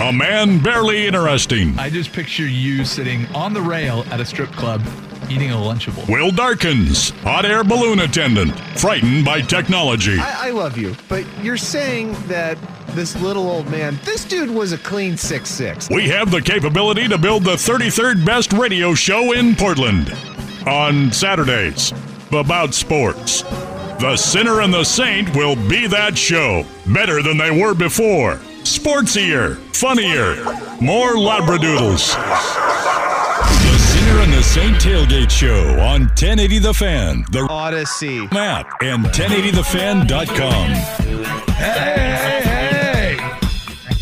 A man barely interesting. I just picture you sitting on the rail at a strip club eating a Lunchable. Will Darkins, hot air balloon attendant, frightened by technology. I, I love you, but you're saying that this little old man, this dude was a clean six six. We have the capability to build the 33rd best radio show in Portland on Saturdays about sports. The Sinner and the Saint will be that show, better than they were before. Sportsier, funnier, more Labradoodles. The Sinner and the Saint Tailgate Show on 1080 The Fan, the Audacy. map, and 1080thefan.com. Hey, hey!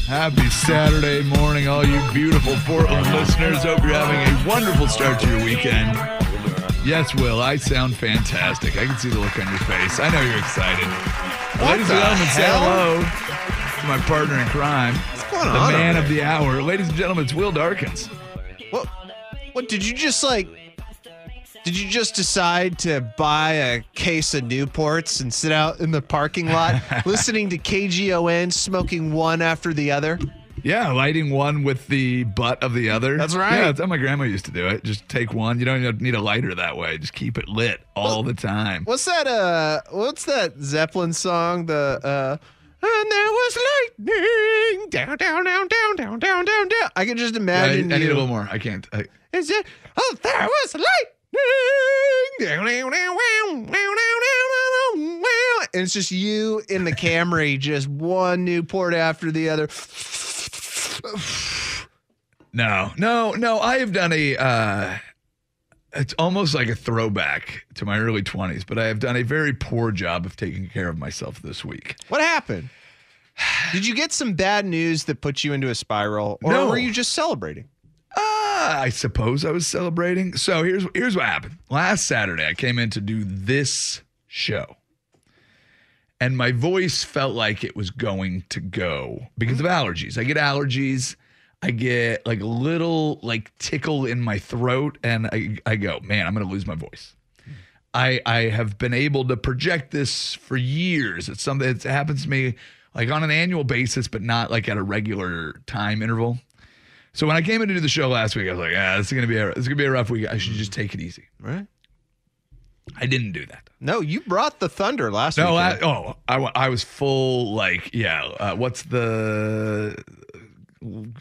Happy Saturday morning, all you beautiful Portland listeners. Hope you're having a wonderful start to your weekend. Yes, Will, I sound fantastic. I can see the look on your face. I know you're excited. Ladies and gentlemen, say hello to my partner in crime, going the man of the hour. Ladies and gentlemen, it's Will Darkins. What? What did you just like? Did you just decide to buy a case of Newports and sit out in the parking lot listening to KGON, smoking one after the other? Yeah, lighting one with the butt of the other. That's right. Yeah, that's how my grandma used to do it. Just take one. You don't need a lighter that way. Just keep it lit all the time. What's that? Uh, what's that Zeppelin song? The uh, and there was lightning down, down, down, down, down, down, down, down. I can just imagine. Yeah, I, I, need a little more. I can't. I... Is it? Oh, there was lightning down, down, down, down, down, down, down, down. And it's just you in the Camry, just one Newport after the other. No, no, no. I have done a. Uh, it's almost like a throwback to my early twenties, but I have done a very poor job of taking care of myself this week. What happened? Did you get some bad news that put you into a spiral, or No. were you just celebrating? Ah, I suppose I was celebrating. So here's here's what happened. Last Saturday, I came in to do this show, and my voice felt like it was going to go because of allergies. I get allergies. I get like a little like tickle in my throat, and I I go, man, I'm gonna lose my voice. I I have been able to project this for years. It's something that happens to me like on an annual basis, but not like at a regular time interval. So when I came in to do the show last week, I was like, ah, this is gonna be a this is gonna be a rough week. I should just take it easy. Right. I didn't do that. No, you brought the thunder last week. No, I, oh, I, I was full like yeah. Uh, what's the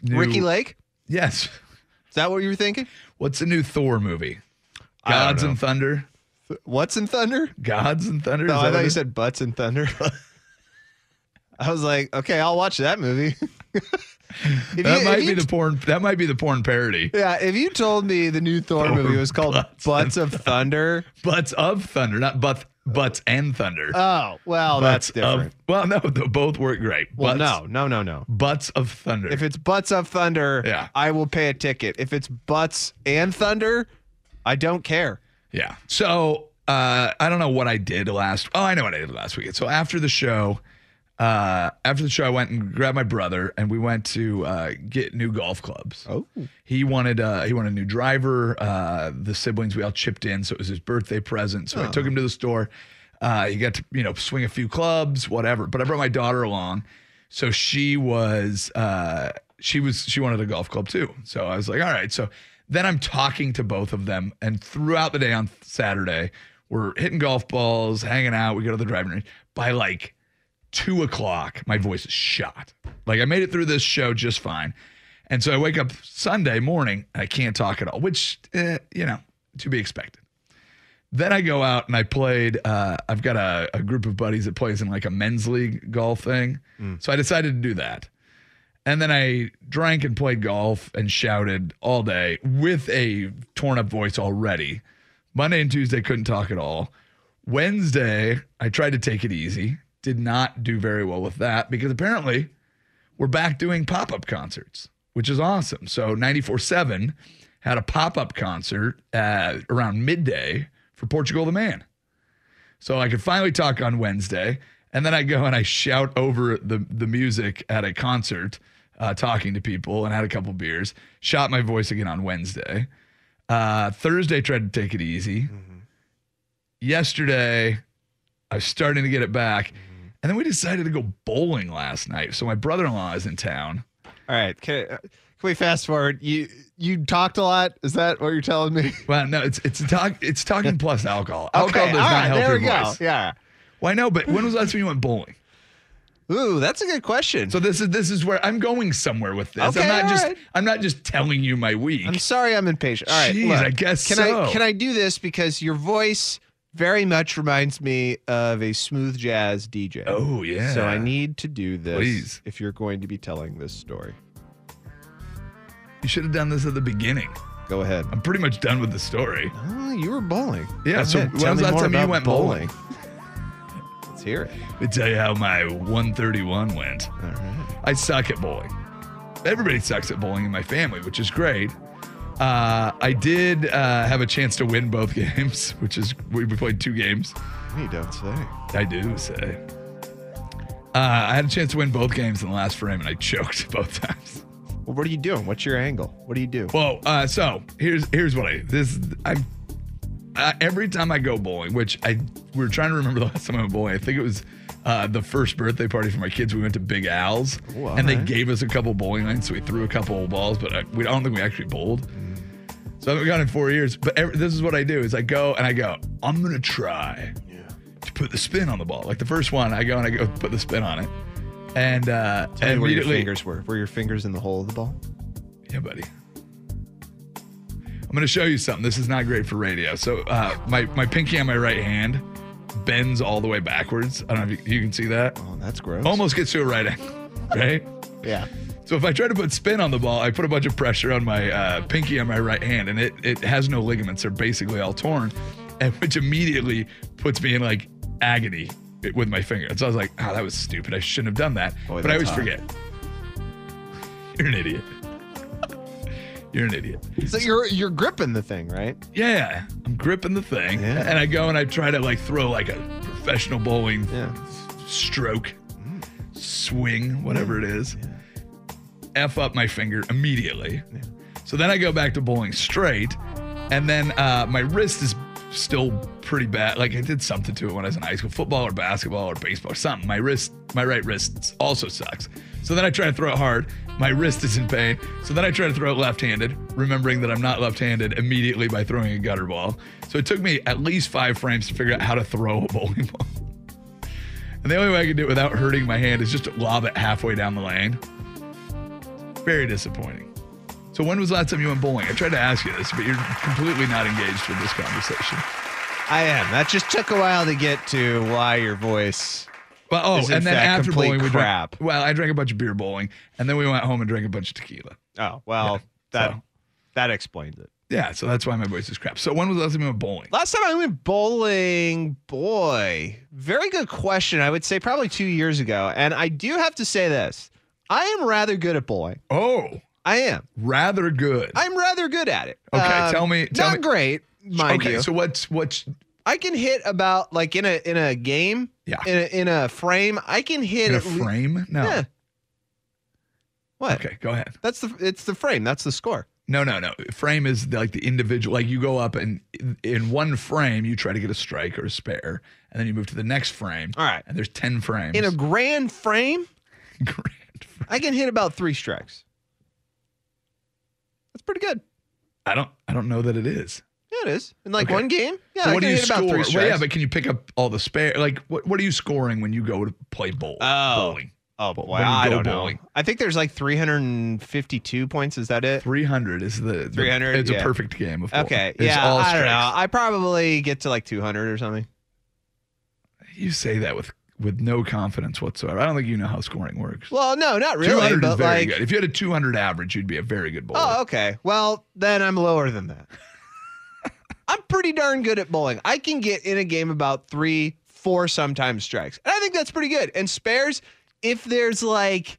new, Ricki Lake. Yes. Is that what you were thinking? What's the new Thor movie? I don't Gods know. and Thunder. What's in thunder? Gods and Thunder. No, Is I that thought what you it- said butts and thunder. I was like, okay, I'll watch that movie. If that you- might if be you the porn. That might be the porn parody. Yeah, if you told me the new Thor movie was called Butts Butts of Thunder, Butts of Thunder, not butts. Butts and Thunder. oh well, Butts that's different. Of, well, no, both work great. well, Butts- no, no, no, no. Butts of Thunder. If it's Butts of Thunder, Yeah. I will pay a ticket. If it's Butts and Thunder, I don't care. Yeah. So uh, I don't know what I did last. Oh, I know what I did last weekend. So after the show, uh, after the show, I went and grabbed my brother, and we went to uh, get new golf clubs. Oh, He wanted uh, he wanted a new driver. Uh, the siblings we all chipped in, so it was his birthday present. So I took him to the store. Uh, he got to you know swing a few clubs, whatever. But I brought my daughter along, so she was uh, she was she wanted a golf club too. So I was like, all right. So then I'm talking to both of them, and throughout the day on Saturday, we're hitting golf balls, hanging out. We go to the driving range by like two o'clock. My voice is shot. Like I made it through this show just fine. And so I wake up Sunday morning and I can't talk at all, which, eh, you know, to be expected. Then I go out and I played. Uh, I've got a, a group of buddies that plays in like a men's league golf thing. So I decided to do that. And then I drank and played golf and shouted all day with a torn up voice already. Monday and Tuesday couldn't talk at all. Wednesday, I tried to take it easy. Did not do very well with that because apparently we're back doing pop up concerts, which is awesome. So 94 7 had a pop up concert uh, around midday for Portugal the Man. So I could finally talk on Wednesday. And then I go and I shout over the, the music at a concert, uh, talking to people and had a couple beers. Shot my voice again on Wednesday. Uh, Thursday, tried to take it easy. Yesterday, I was starting to get it back. And then we decided to go bowling last night. So my brother in law is in town. All right. Can, uh, can we fast forward? You you talked a lot. Is that what you're telling me? Well, no, it's it's talk it's talking plus alcohol. Alcohol Okay, does all not right, help there your we go. voice. Yeah. Well, I know, but when was the last time you went bowling? Ooh, that's a good question. So this is this is where I'm going somewhere with this. Okay, I'm not all just right. I'm not just telling you my week. I'm sorry I'm impatient. All right. Jeez, look, I guess can so. I can I do this because your voice very much reminds me of a smooth jazz DJ. oh yeah. So I need to do this Please. if you're going to be telling this story. you should have done this at the beginning. Go ahead. I'm pretty much done with the story. Oh, you were bowling. Yeah, Go so ahead. when Tell was the last time you went bowling? Let's hear it. Let me tell you how my 131 went. All right. I suck at bowling. Everybody sucks at bowling in my family, which is great. Uh, I did uh, have a chance to win both games, which is we played two games. You don't say. I do say. Uh, I had a chance to win both games in the last frame, and I choked both times. Well, what are you doing? What's your angle? What do you do? Well, uh, so here's here's what I this I'm uh, every time I go bowling, which I we were trying to remember the last time I went bowling. I think it was uh, the first birthday party for my kids. We went to Big Al's, Ooh, and they right. gave us a couple bowling lanes, so we threw a couple of balls, but I, we I don't think we actually bowled. So I haven't gone in four years. But every, this is what I do: is I go and I go. I'm gonna try to put the spin on the ball. Like the first one, I go and I go put the spin on it, and uh, Tell me where your fingers were. Were your fingers in the hole of the ball? yeah, buddy. I'm going to show you something. This is not great for radio. So, uh, my my pinky on my right hand bends all the way backwards. I don't know if you, you can see that. Oh, that's gross. Almost gets to a right angle, right? Yeah. So if I try to put spin on the ball, I put a bunch of pressure on my uh, pinky on my right hand, and it it has no ligaments. They're basically all torn, and which immediately puts me in like agony with my finger. And so I was like, oh, that was stupid. I shouldn't have done that. Boy, but I always hot. forget. You're an idiot. You're an idiot. So you're you're gripping the thing, right? Yeah, I'm gripping the thing, Yeah. and I go and I try to like throw like a professional bowling Yeah. stroke, swing, whatever it is. F up my finger immediately. So then I go back to bowling straight, and then uh, my wrist is still pretty bad. Like I did something to it when I was in high school, football or basketball or baseball or something. My wrist, my right wrist also sucks. So then I try to throw it hard. My wrist is in pain. So then I try to throw it left-handed, remembering that I'm not left-handed immediately by throwing a gutter ball. So it took me at least five frames to figure out how to throw a bowling ball. And the only way I can do it without hurting my hand is just to lob it halfway down the lane. Very disappointing. So when was the last time you went bowling? I tried to ask you this, but you're completely not engaged with this conversation. I am. That just took a while to get to why your voice. Well, oh, and then after bowling, we crap. drank. Well, I drank a bunch of beer bowling, and then we went home and drank a bunch of tequila. Oh well, Yeah, that so. that explains it. Yeah, so that's why my voice is crap. So when was the last time you went bowling? Last time I went bowling, boy, very good question. I would say probably two years ago, and I do have to say this: I am rather good at bowling. Oh, I am. rather good. I'm rather good at it. Um, Okay, tell me- tell not me- great, mind okay, you. so what's what's I can hit about like in a in a game. Yeah. In a, in a frame, I can hit in a at le- frame? No. Yeah. What? Okay, go ahead. That's the it's the frame. That's the score. No, no, no. Frame is like the individual. Like you go up and in one frame you try to get a strike or a spare, and then you move to the next frame. All right. And there's ten frames. In a grand frame, grand. Frame. I can hit about three strikes. That's pretty good. I don't. I don't know that it is. Yeah, it is. In like Okay. one game, yeah, So I what can do you hit about score? three Well, strikes. yeah, but can you pick up all the spare? Like what? What are you scoring when you go to play bowl? Oh. Bowling. Oh boy, when you I don't know. I think there's like 352 points. Is that it? 300 is the, the 300, It's yeah. a perfect game of bowling. Okay, It's yeah, all I don't know. I probably get to like 200 or something. You say that with with no confidence whatsoever. I don't think you know how scoring works. Well, no, not really. 200 really, is very like, good. If you had a 200 average, you'd be a very good bowler. oh, okay. Well, then I'm lower than that. I'm pretty darn good at bowling. I can get in a game about three, four sometimes strikes, and I think that's pretty good. And spares, if there's like,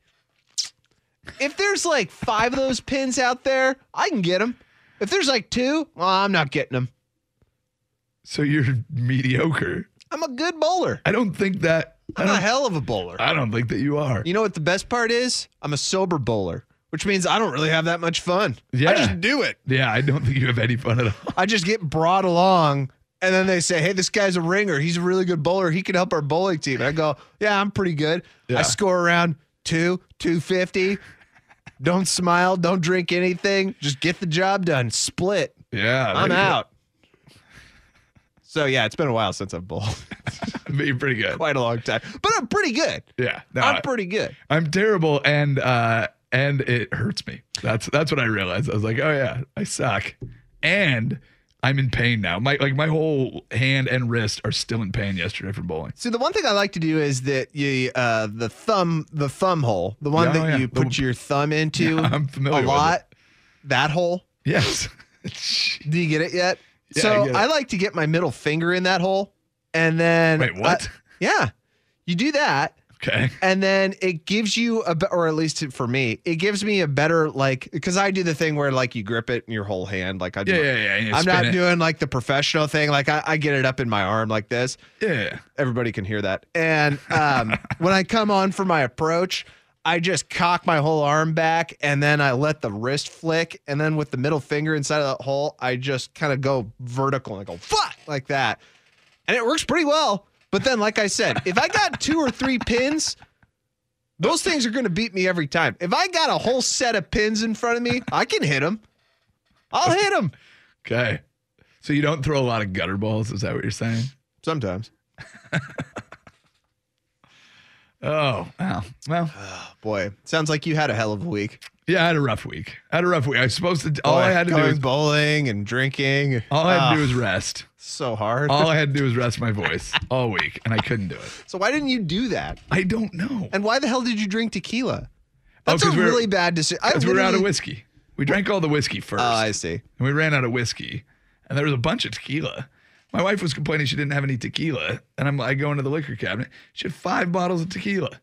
if there's like five of those pins out there, I can get them. If there's like two, well, I'm not getting them. So you're mediocre. I'm a good bowler. I don't think that. I'm a hell of a bowler. I don't think that you are. You know what the best part is? I'm a sober bowler, which means I don't really have that much fun. Yeah. I just do it. Yeah, I don't think you have any fun at all. I just get brought along, and then they say, "Hey, this guy's a ringer. He's a really good bowler. He can help our bowling team." And I go, "Yeah, I'm pretty good. Yeah. I score around two, two fifty. don't smile. Don't drink anything. Just get the job done. Split. Yeah, I'm there you go. out." So yeah, it's been a while since I've bowled. But you're pretty good. Quite a long time, but I'm pretty good. Yeah, no, I'm I- pretty good. I'm terrible, and uh, and it hurts me. That's that's what I realized. I was like, oh yeah, I suck, and I'm in pain now. My like my whole hand and wrist are still in pain yesterday from bowling. See, the one thing I like to do is that you, uh, the thumb, the thumb hole, the one Yeah, that oh, yeah. you put The- your thumb into Yeah, I'm familiar a with lot. That hole. Yes. Do you get it yet? Yeah, so I. I, like to get my middle finger in that hole, and then Wait, what? I- yeah, you do that, okay. and then it gives you a, or at least for me, it gives me a better like because I do the thing where like you grip it in your whole hand, like I do. Yeah, yeah, yeah. and I'm not it. doing like the professional thing. Like I, I get it up in my arm like this Yeah. everybody can hear that. And um, when I come on for my approach, I just cock my whole arm back and then I let the wrist flick. And then with the middle finger inside of that hole, I just kind of go vertical and I go, fuck, like that. And it works pretty well. But then, like I said, if I got two or three pins, those things are going to beat me every time. If I got a whole set of pins in front of me, I can hit them. I'll hit them Okay. So you don't throw a lot of gutter balls. Is that what you're saying? sometimes. Oh, wow. Well, Boy, sounds like you had a hell of a week. yeah, I had a rough week. I had a rough week. I was supposed to. All I had to do was bowling and drinking. all I had to Ah, do was rest. so hard. All I had to do was rest my voice all week, and I couldn't do it. so why didn't you do that? I don't know. And why the hell did you drink tequila? Oh, That's a we were- really bad decision. Because we were out of whiskey. We drank all the whiskey first. Oh, I see. and we ran out of whiskey, and there was a bunch of tequila. My wife was complaining she didn't have any tequila, and I'm I go into the liquor cabinet. She had five bottles of tequila.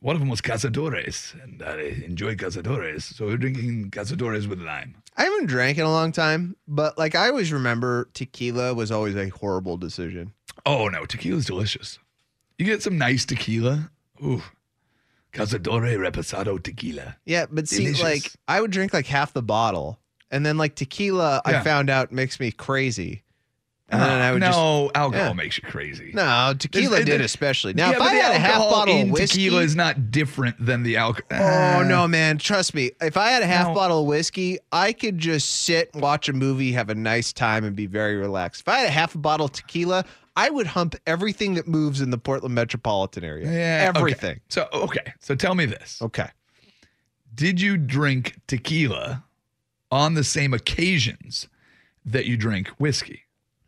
One of them was Cazadores, and I enjoy Cazadores, so we're drinking Cazadores with lime. I haven't drank in a long time, but like I always remember tequila was always a horrible decision. Oh no, tequila's delicious. You get some nice tequila. Ooh, Cazadore Reposado tequila. Yeah, but see, Delicious. like I would drink like half the bottle, and then like tequila, I Yeah. found out makes me crazy. And then I would Ah, no, just alcohol yeah. makes you crazy. no tequila There's- did there- especially. Now, yeah, if I had a half bottle of whiskey, tequila is not different than the alcohol. Oh no, man! Trust me. If I had a half No. bottle of whiskey, I could just sit, watch a movie, have a nice time, and be very relaxed. If I had a half a bottle of tequila, I would hump everything that moves in the Portland metropolitan area. Yeah, okay. everything. So okay, so tell me this: Okay. Did you drink tequila on the same occasions that you drink whiskey?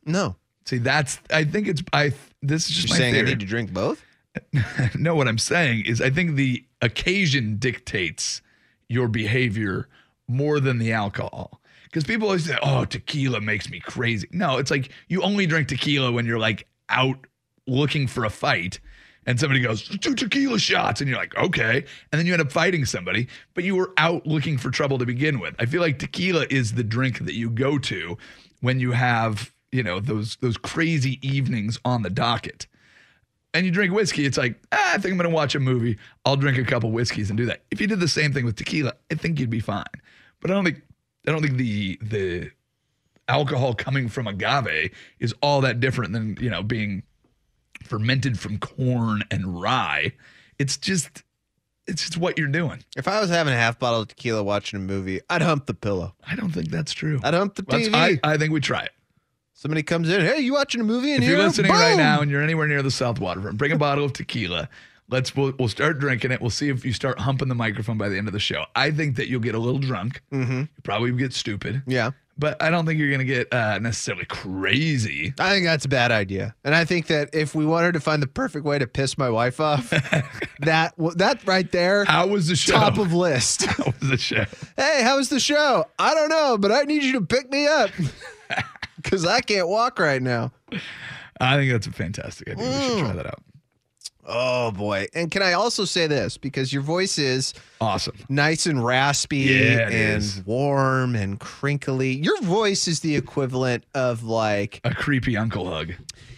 No, See, that's I think it's I. This is just you're saying I need to drink both. no, what I'm saying is I think the occasion dictates your behavior more than the alcohol. Because people always say, oh, tequila makes me crazy. No, it's like you only drink tequila when you're like out looking for a fight and somebody goes, two tequila shots. And you're like, okay. And then you end up fighting somebody, but you were out looking for trouble to begin with. I feel like tequila is the drink that you go to when you have, you know, those those crazy evenings on the docket and you drink whiskey, it's like, ah, I think I'm going to watch a movie. I'll drink a couple whiskeys and do that. If you did the same thing with tequila, I think you'd be fine. But I don't think I don't think the the alcohol coming from agave is all that different than, you know, being fermented from corn and rye. It's just it's just what you're doing. If I was having a half bottle of tequila watching a movie, I'd hump the pillow. I don't think that's true. I'd hump the Let's- TV. I, I think we try it. Somebody comes in, hey, you watching a movie in If here? you're listening right now and you're anywhere near the South Waterfront, bring a bottle of tequila. Let's we'll, we'll start drinking it. We'll see if you start humping the microphone by the end of the show. I think that you'll get a little drunk. Mm-hmm. Probably get stupid. Yeah. But I don't think you're gonna get uh, necessarily crazy. I think that's a bad idea. And I think that if we wanted to find the perfect way to piss my wife off, that that right there, How was the show? top of list. How was the show? hey, how was the show? I don't know, but I need you to pick me up because I can't walk right now. I think that's a fantastic idea. We should Mm. try that out. Oh boy! And can I also say this because your voice is Awesome. nice and raspy Yeah, and is. warm and crinkly. Your voice is the equivalent of like A creepy uncle hug.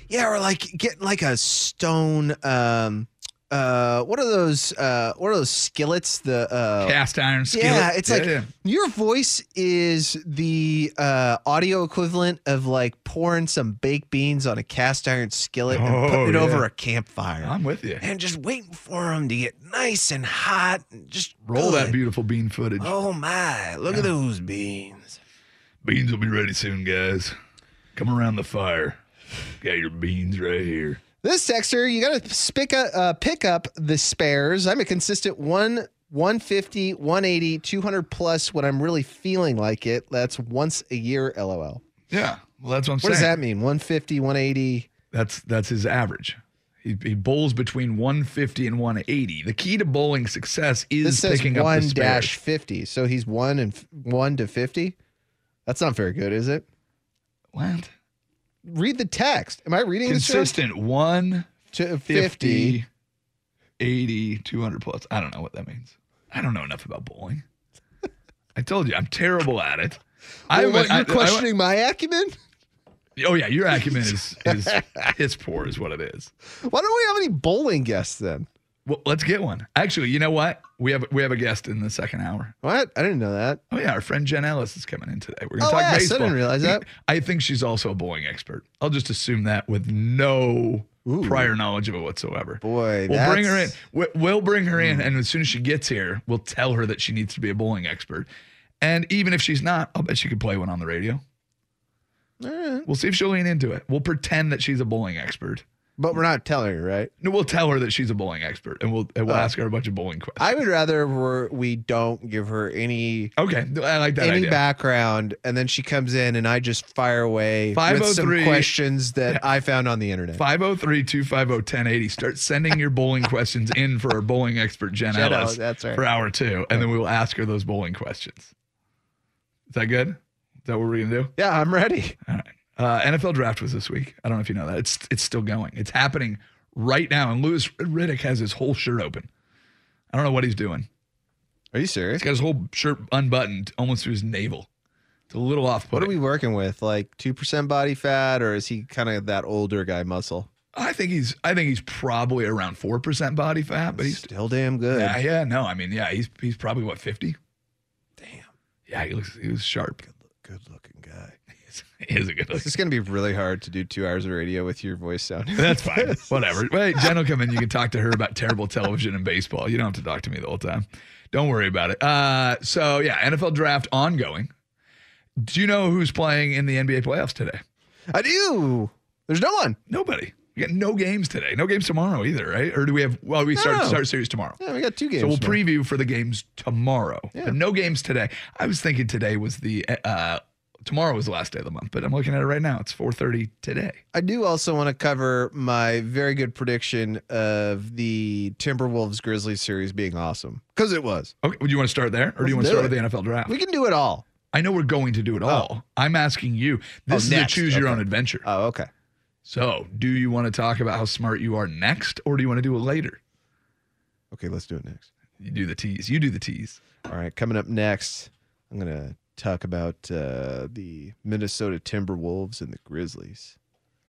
yeah, or like getting like a stone. Um, uh, what are those? Uh, what are those skillets? The uh, Cast iron skillet. Yeah, it's like yeah. your voice is the uh, audio equivalent of like pouring some baked beans on a cast iron skillet and Oh, putting it yeah. over a campfire. I'm with you. and just waiting for them to get nice and hot and just Roll that beautiful bean footage. Oh my, look at those beans. Beans will be ready soon, guys. Come around the fire. Got your beans right here. This texter, you got to uh, pick up the spares. I'm a consistent one, 150, 180, 200 plus when I'm really feeling like it. That's once a year, lol. Yeah. Well, that's what I'm What saying. does that mean? 150, 180. That's that's his average. He, he bowls between 150 and 180. The key to bowling success is picking up the spares. dash 50. So he's one and f- one to 50. That's not very good, is it? What? Read the text. Am I reading? Consistent 150, To 50. 80, 200 plus. I don't know what that means. I don't know enough about bowling. I told you, I'm terrible at it. I Well, what, I- you're I- questioning my acumen? Oh yeah, your acumen is is piss poor is what it is. Why don't we have any bowling guests then? Well, let's get one. Actually, you know what? We have we have a guest in the second hour. What? I didn't know that. Oh yeah, our friend Jen Ellis is coming in today. We're gonna Oh, talk yes, I didn't realize that. I think she's also a bowling expert. I'll just assume that with no Ooh. prior knowledge of it whatsoever. Boy, we'll bring her in. We- We'll bring her in, mm. and as soon as she gets here, we'll tell her that she needs to be a bowling expert. And even if she's not, I'll bet she could play one on the radio. All right. We'll see if she'll lean into it. We'll pretend that she's a bowling expert. But we're not telling her, right? No, we'll tell her that she's a bowling expert, and we'll and we'll Oh. ask her a bunch of bowling questions. I would rather we're, we don't give her any okay, I like that any idea. background, and then she comes in and I just fire away with some 503 questions that I found on the internet. 503 250 1080. Start sending your bowling questions in for our bowling expert, Jen, Jen Ellis, Ellis, that's right. for hour two. And then we will ask her those bowling questions. Is that good? Is that what we're going to do? Yeah, I'm ready. All right. Uh, NFL draft was this week. I don't know if you know that. It's it's still going. It's happening right now. And Louis Riddick has his whole shirt open. I don't know what he's doing. Are you serious? He's got his whole shirt unbuttoned almost to his navel. It's a little off What are we working with? Like two percent body fat, or is he kind of that older guy muscle? I think he's I think he's probably around four percent body fat, but he's Still damn good. Yeah, yeah, no, I mean, yeah, he's he's probably what fifty. Damn, Yeah, he looks he was sharp. good look. looking guy. He is a good looking. is gonna be really hard to do two hours of radio with your voice sounding. That's fine. Whatever. Wait, Jen will come in. You can talk to her about terrible television and baseball. You don't have to talk to me the whole time. Don't worry about it. Uh, so yeah, NFL draft ongoing. Do you know who's playing in the NBA playoffs today? I do. There's no one. Nobody. We got no games today. No games tomorrow either, right? Or do we have? Well, we start start series tomorrow. Yeah, we got two games. So we'll tomorrow. preview for the games tomorrow, Yeah. but no games today. I was thinking today was the uh, tomorrow was the last day of the month, but I'm looking at it right now. It's 4:30 today. I do also want to cover my very good prediction of the Timberwolves Grizzlies series being awesome because it was. Okay, would you want to start there, or do you want to start it. with the NFL draft? We can do it all. I know we're going to do it oh. all. I'm asking you. This Oh, is a choose your own adventure. Oh, okay. so, do you want to talk about how smart you are next, or do you want to do it later? Okay, let's do it next. You do the tease. You do the tease. All right, coming up next, I'm gonna talk about uh, the Minnesota Timberwolves and the Grizzlies.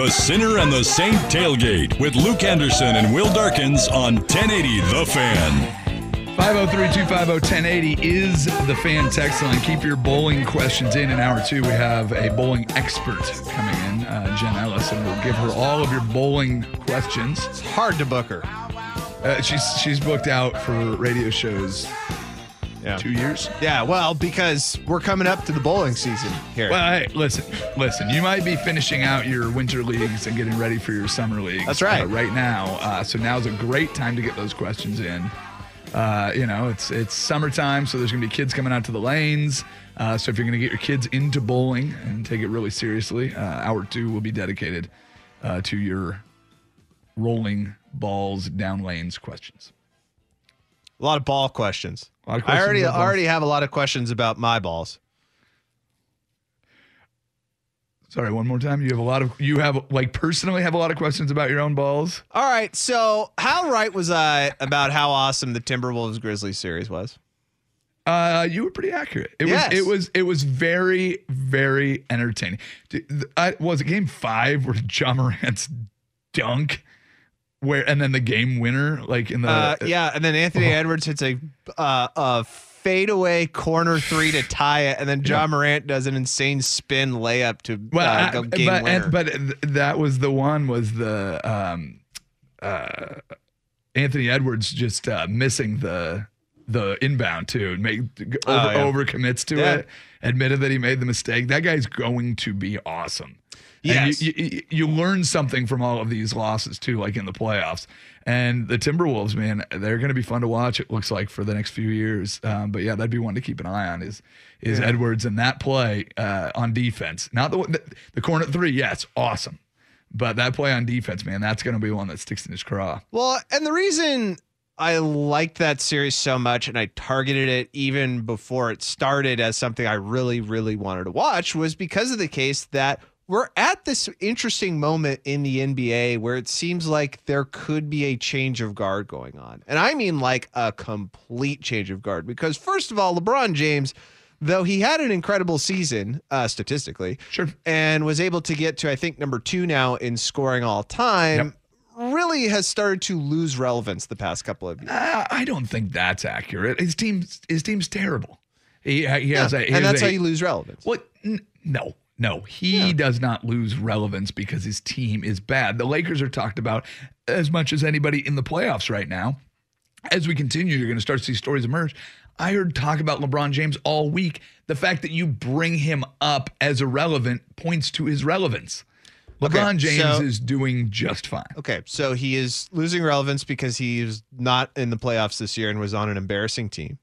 The Sinner and the Saint Tailgate with Luke Anderson and Will Darkins on 1080 The Fan. 503-250-1080 is the fan text line. Keep your bowling questions in. In hour two, we have a bowling expert coming in, uh, Jen Ellis, and we'll give her all of your bowling questions. It's hard to book her. Uh, she's she's booked out for radio shows Yeah. two years. Yeah, well, because we're coming up to the bowling season here. Well, hey, listen, listen. You might be finishing out your winter leagues and getting ready for your summer leagues. That's right. uh, right now, uh, so now's a great time to get those questions in. Uh, you know, it's it's summertime, so there's gonna be kids coming out to the lanes. Uh, so if you're gonna get your kids into bowling and take it really seriously, uh, hour two will be dedicated uh, to your rolling balls down lanes questions. a lot of ball questions. A lot of I already already have a lot of questions about my balls. Sorry, one more time. You have a lot of you have like personally have a lot of questions about your own balls. All right, so how right was I about how awesome the Timberwolves Grizzlies series was? Uh, you were pretty accurate. It Yes. was it was it was very very entertaining. I, was it game five where Ja Morant's dunk, where and then the game winner like in the Uh, yeah, and then Anthony Oh. Edwards hits a uh, a fadeaway corner three to tie it, and then Ja Morant does an insane spin layup to well, uh, I- game but winner. and, but th- that was the one was the um uh Anthony Edwards just uh, missing the the inbound too and make over, Oh, yeah. over commits to Yeah. it admitted that he made the mistake that guy's going to be awesome Yes. you, you, you learn something from all of these losses too, like in the playoffs. And the Timberwolves, man, they're going to be fun to watch. It looks like for the next few years. Um, but yeah, that'd be one to keep an eye on. Is is Edwards and that play uh, on defense? Not the, the the corner three. Yes, awesome. But that play on defense, man, that's going to be one that sticks in his craw. Well, and the reason I liked that series so much and I targeted it even before it started as something I really, really wanted to watch was because of the case that we're at this interesting moment in the NBA where it seems like there could be a change of guard going on. And I mean like a complete change of guard because, first of all, LeBron James. Though he had an incredible season uh, statistically, Sure. and was able to get to I think number two now in scoring all time, really has started to lose relevance the past couple of years. Uh, I don't think that's accurate. His team's his team's terrible. He, he has a, he and has that's a- how you lose relevance. What? N- No, no. He does not lose relevance because his team is bad. The Lakers are talked about as much as anybody in the playoffs right now. As we continue, you're going to start to see stories emerge. I heard talk about LeBron James all week. The fact that you bring him up as irrelevant points to his relevance. LeBron Okay, James so- is doing just fine. Okay, so he is losing relevance because he's not in the playoffs this year and was on an embarrassing team.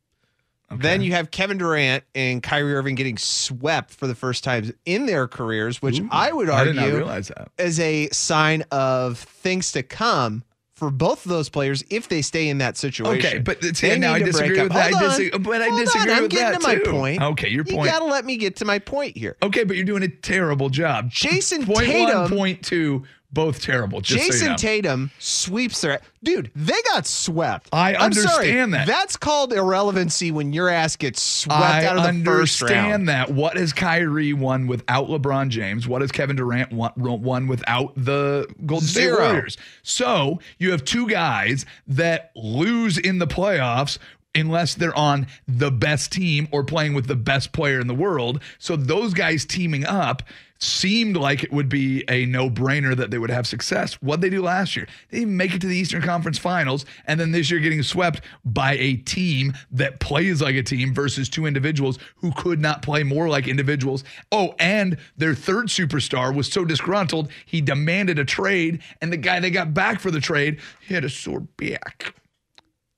Then you have Kevin Durant and Kyrie Irving getting swept for the first time in their careers, which I would argue did not realize that. is a sign of things to come for both of those players if they stay in that situation. Okay, but see, now I to disagree with that. Hold I on. disagree, but I Hold on, disagree I'm getting that to my too. point. Okay, your point. You gotta let me get to my point here. Okay, but you're doing a terrible job. Jason point Tatum- one, point two, both terrible. Just so you Jason know. Tatum sweeps their dude. They got swept. I I'm sorry, understand that. That's called irrelevancy when your ass gets swept I out of the first round. understand that. What has Kyrie won without LeBron James? What has Kevin Durant won, won without the Golden State Zero. Warriors? So you have two guys that lose in the playoffs unless they're on the best team or playing with the best player in the world. So those guys teaming up seemed like it would be a no-brainer that they would have success. What they do last year? They make it to the Eastern Conference Finals, and then this year getting swept by a team that plays like a team versus two individuals who could not play more like individuals. Oh, and their third superstar was so disgruntled he demanded a trade, and the guy they got back for the trade he had a sore back.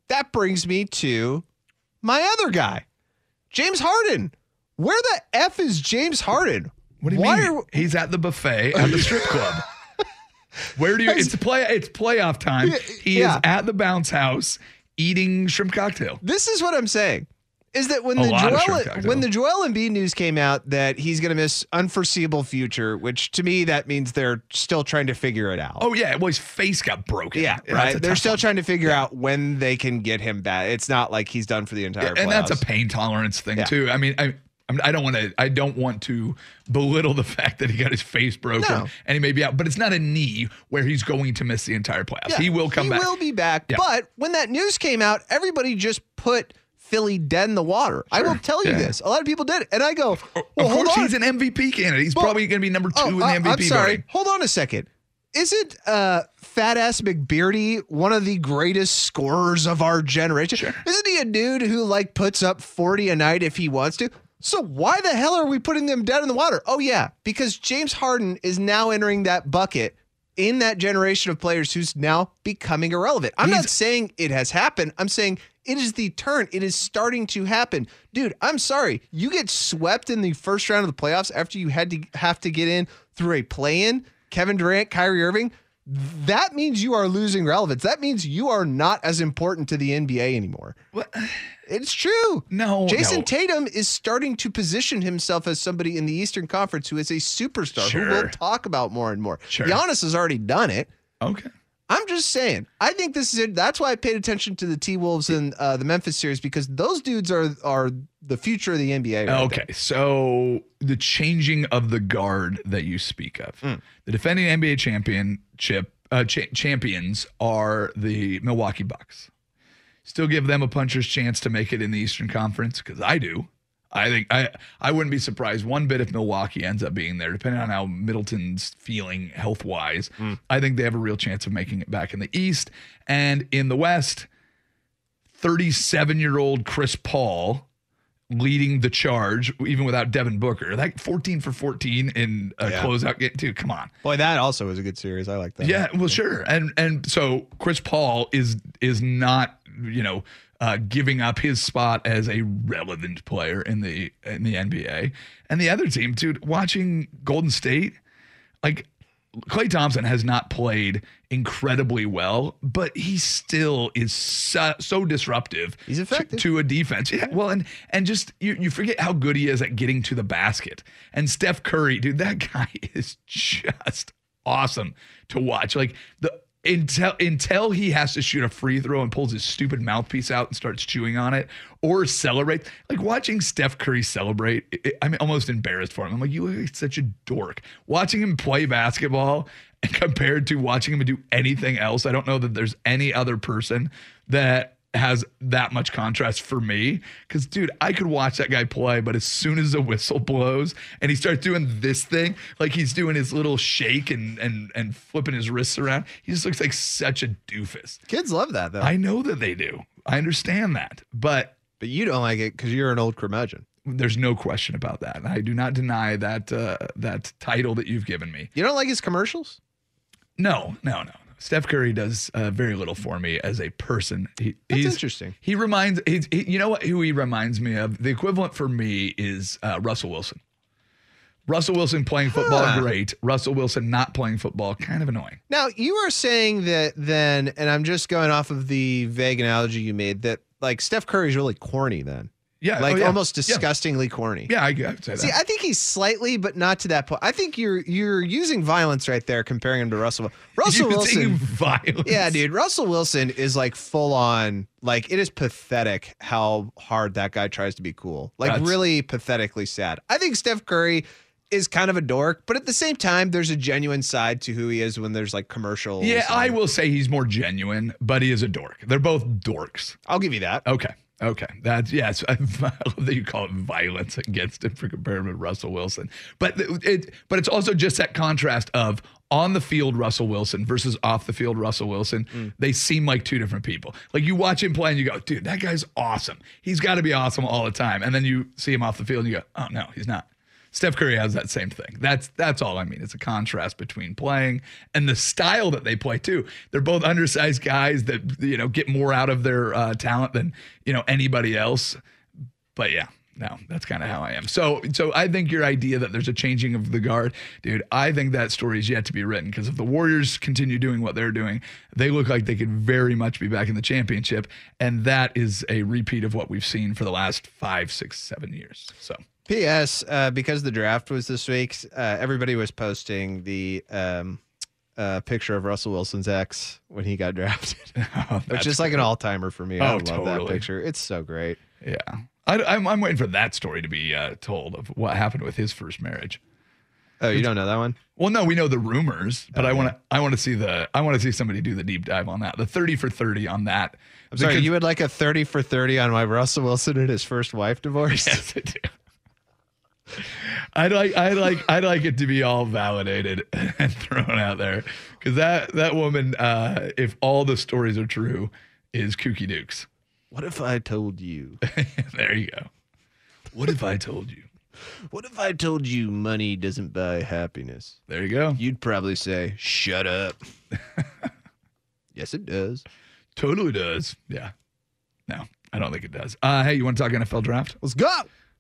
That brings me to my other guy, James Harden. Where the f is James Harden? What do you Why mean? are- He's at the buffet at the strip club. Where do you? It's play. It's playoff time. He Yeah. is at the bounce house eating shrimp cocktail. This is what I'm saying. Is that when A the Joel when the Joel Embiid news came out that he's going to miss unforeseeable future, which to me that means they're still trying to figure it out. Oh yeah, well his face got broken. yeah, right. They're still one. trying to figure out when they can get him back. It's not like he's done for the entire. and that's a pain tolerance thing Yeah. too. I mean, I. I don't want to. I don't want to belittle the fact that he got his face broken No. and he may be out, but it's not a knee where he's going to miss the entire playoffs. he will come he back. will be back. Yeah. But when that news came out, everybody just put Philly dead in the water. I will tell you yeah. this. A lot of people did. And I go, well, of hold course, on. he's an MVP candidate. He's Well- probably going to be number two Oh, in the uh, MVP I'm sorry. voting. Hold on a second. Isn't uh, fat ass McBeardy one of the greatest scorers of our generation? Isn't he a dude who like puts up 40 a night if he wants to? So why the hell are we putting them dead in the water? Oh yeah, because James Harden is now entering that bucket in that generation of players who's now becoming irrelevant. I'm not saying it has happened. I'm saying it is the turn. It is starting to happen. Dude, I'm sorry. You get swept in the first round of the playoffs after you had to have to get in through a play-in. Kevin Durant, Kyrie Irving, that means you are losing relevance. That means you are not as important to the NBA anymore. It's true. No, Jason no. Tatum is starting to position himself as somebody in the Eastern Conference who is a superstar who we'll talk about more and more. Sure. Giannis has already done it. Okay. I'm just saying. I think this is it. That's why I paid attention to the T Wolves and uh, the Memphis series because those dudes are are the future of the NBA. right Okay, so the changing of the guard that you speak of, Hmm. the defending NBA championship uh, cha- champions are the Milwaukee Bucks. Still give them a puncher's chance to make it in the Eastern Conference because I do. I think I I wouldn't be surprised one bit if Milwaukee ends up being there, depending on how Middleton's feeling health wise. Hmm. I think they have a real chance of making it back in the East and in the West. 37 year old Chris Paul leading the charge, even without Devin Booker. Like 14 for 14 in a Yeah. closeout game, too. Come on. Boy, that also was a good series. I like that. Yeah, well, sure. And and so Chris Paul is is not, you know, uh, giving up his spot as a relevant player in the in the NBA. And the other team, dude, watching Golden State, like Klay Thompson has not played incredibly well, but he still is so, so disruptive. He's to- effective. to, a defense. Yeah, well, and and just you you forget how good he is at getting to the basket. And Steph Curry, dude, that guy is just awesome to watch. Like the until until he has to shoot a free throw and pulls his stupid mouthpiece out and starts chewing on it or celebrate. Like watching Steph Curry celebrate, it- I'm almost embarrassed for him. I'm like, you like such a dork. Watching him play basketball and compared to watching him do anything else, I don't know that there's any other person that has that much contrast for me. Cause dude, I could watch that guy play, but as soon as the whistle blows and he starts doing this thing, like he's doing his little shake and and and flipping his wrists around, he just looks like such a doofus. Kids love that though. I know that they do. I understand that. But but you don't like it because you're an old curmudgeon. There's no question about that. I do not deny that uh, that title that you've given me. You don't like his commercials? No, no, no. Steph Curry does uh, very little for me as a person. He, That's he's, interesting. He reminds, he's, he, you know what? Who he reminds me of? The equivalent for me is uh, Russell Wilson. Russell Wilson playing football, Huh. great. Russell Wilson not playing football, kind of annoying. Now, you are saying that then, and I'm just going off of the vague analogy you made, that like Steph Curry's really corny then. Yeah, oh, Like oh, yeah. almost Yeah. disgustingly corny. Yeah, I, I would say that. See, I think he's slightly, but not to that point. I think you're you're using violence right there, comparing him to Russell. Russell Using Wilson. violence. Yeah, dude. Russell Wilson is like full on. Like it is pathetic how hard that guy tries to be cool. Like That's- really pathetically sad. I think Steph Curry is kind of a dork, but at the same time, there's a genuine side to who he is when there's like commercials. Yeah, I will say he's more genuine, but he is a dork. They're both dorks. I'll give you that. Okay. Okay. That's yes. I love that you call it violence against him for comparing him with Russell Wilson. But it but it's also just that contrast of on the field Russell Wilson versus off the field Russell Wilson. Mm. They seem like two different people. Like you watch him play and you go, dude, that guy's awesome. He's got to be awesome all the time. And then you see him off the field and you go, oh no, he's not. Steph Curry has that same thing. That's that's all I mean. It's a contrast between playing and the style that they play too. They're both undersized guys that you know get more out of their uh, talent than you know anybody else. But yeah, no, that's kind of how I am. So so I think your idea that there's a changing of the guard, dude. I think that story is yet to be written because if the Warriors continue doing what they're doing, they look like they could very much be back in the championship, and that is a repeat of what we've seen for the last five, six, seven years. So. P.S. Uh, because the draft was this week, uh, everybody was posting the um, uh, picture of Russell Wilson's ex when he got drafted, which that's is like an all timer for me. I Oh, love that picture. It's so great. Yeah. I, I'm, I'm waiting for that story to be uh, told of what happened with his first marriage. Oh, you don't know that one? Well, no, we know the rumors, but I want to I want to see the I want to see somebody do the deep dive on that. The 30 for 30 on that. I'm sorry, you would like a 30 for 30 on why Russell Wilson and his first wife divorced? Yes, I do. I'd like I'd like I'd like it to be all validated and thrown out there because that that woman, uh, if all the stories are true, is Kooky Dukes. What if I told you? there you go. What if I told you? What if I told you money doesn't buy happiness? There you go. You'd probably say, shut up. yes, it does. Totally does. Yeah. No, I don't think it does. Uh, hey, you want to talk NFL draft? Let's go.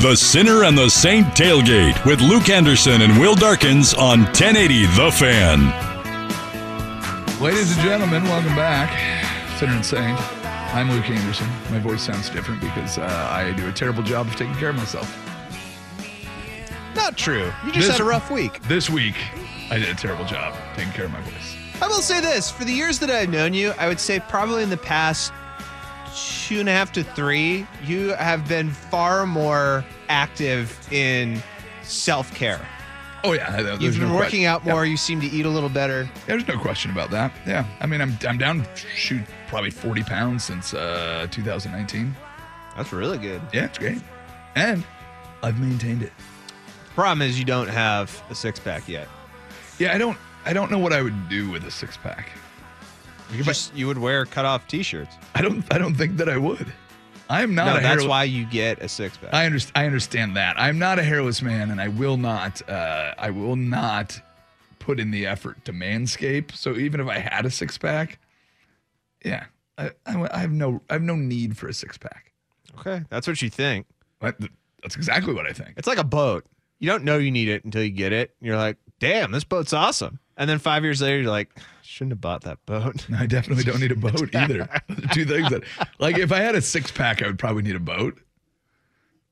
The Sinner and the Saint Tailgate with Luke Anderson and Will Darkins on 1080 The Fan. Ladies and gentlemen, welcome back. Sinner and Saint. I'm Luke Anderson. My voice sounds different because uh, I do a terrible job of taking care of myself. Not true. You just This- had a rough week. This week, I did a terrible job taking care of my voice. I will say this for the years that I've known you, I would say probably in the past two and a half to three, you have been far more active in self care. Oh yeah, there's You've been no working que- out more. You seem to eat a little better. Yeah, there's no question about that. Yeah, I mean, I'm I'm down shoot probably 40 pounds since uh, 2019. That's really good. Yeah, it's great, and I've maintained it. Problem is, you don't have a six pack yet. Yeah, I don't I don't know what I would do with a six pack. You just you would wear cut off t shirts. I don't I don't think that I would. I am not. No, that's why you get a six pack. I understand. I understand that. I'm not a hairless man, and I will not. Uh, I will not put in the effort to manscape. So even if I had a six pack, yeah, I, I, I have no. I have no need for a six pack. Okay, that's what you think. That's exactly what I think. It's like a boat. You don't know you need it until you get it. You're like, damn, this boat's awesome. And then five years later, you're like, shouldn't have bought that boat. I definitely don't need a boat either. Two things that, like, if I had a six pack, I would probably need a boat.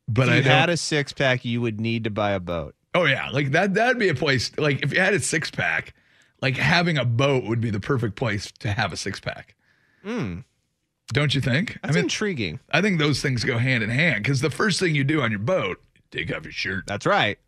But if you don't. had a six pack, you would need to buy a boat. Oh yeah, like that. That'd be a place. Like if you had a six pack, like having a boat would be the perfect place to have a six pack. Hmm. Don't you think? That's intriguing. I think those things go hand in hand because the first thing you do on your boat, take off your shirt. That's right.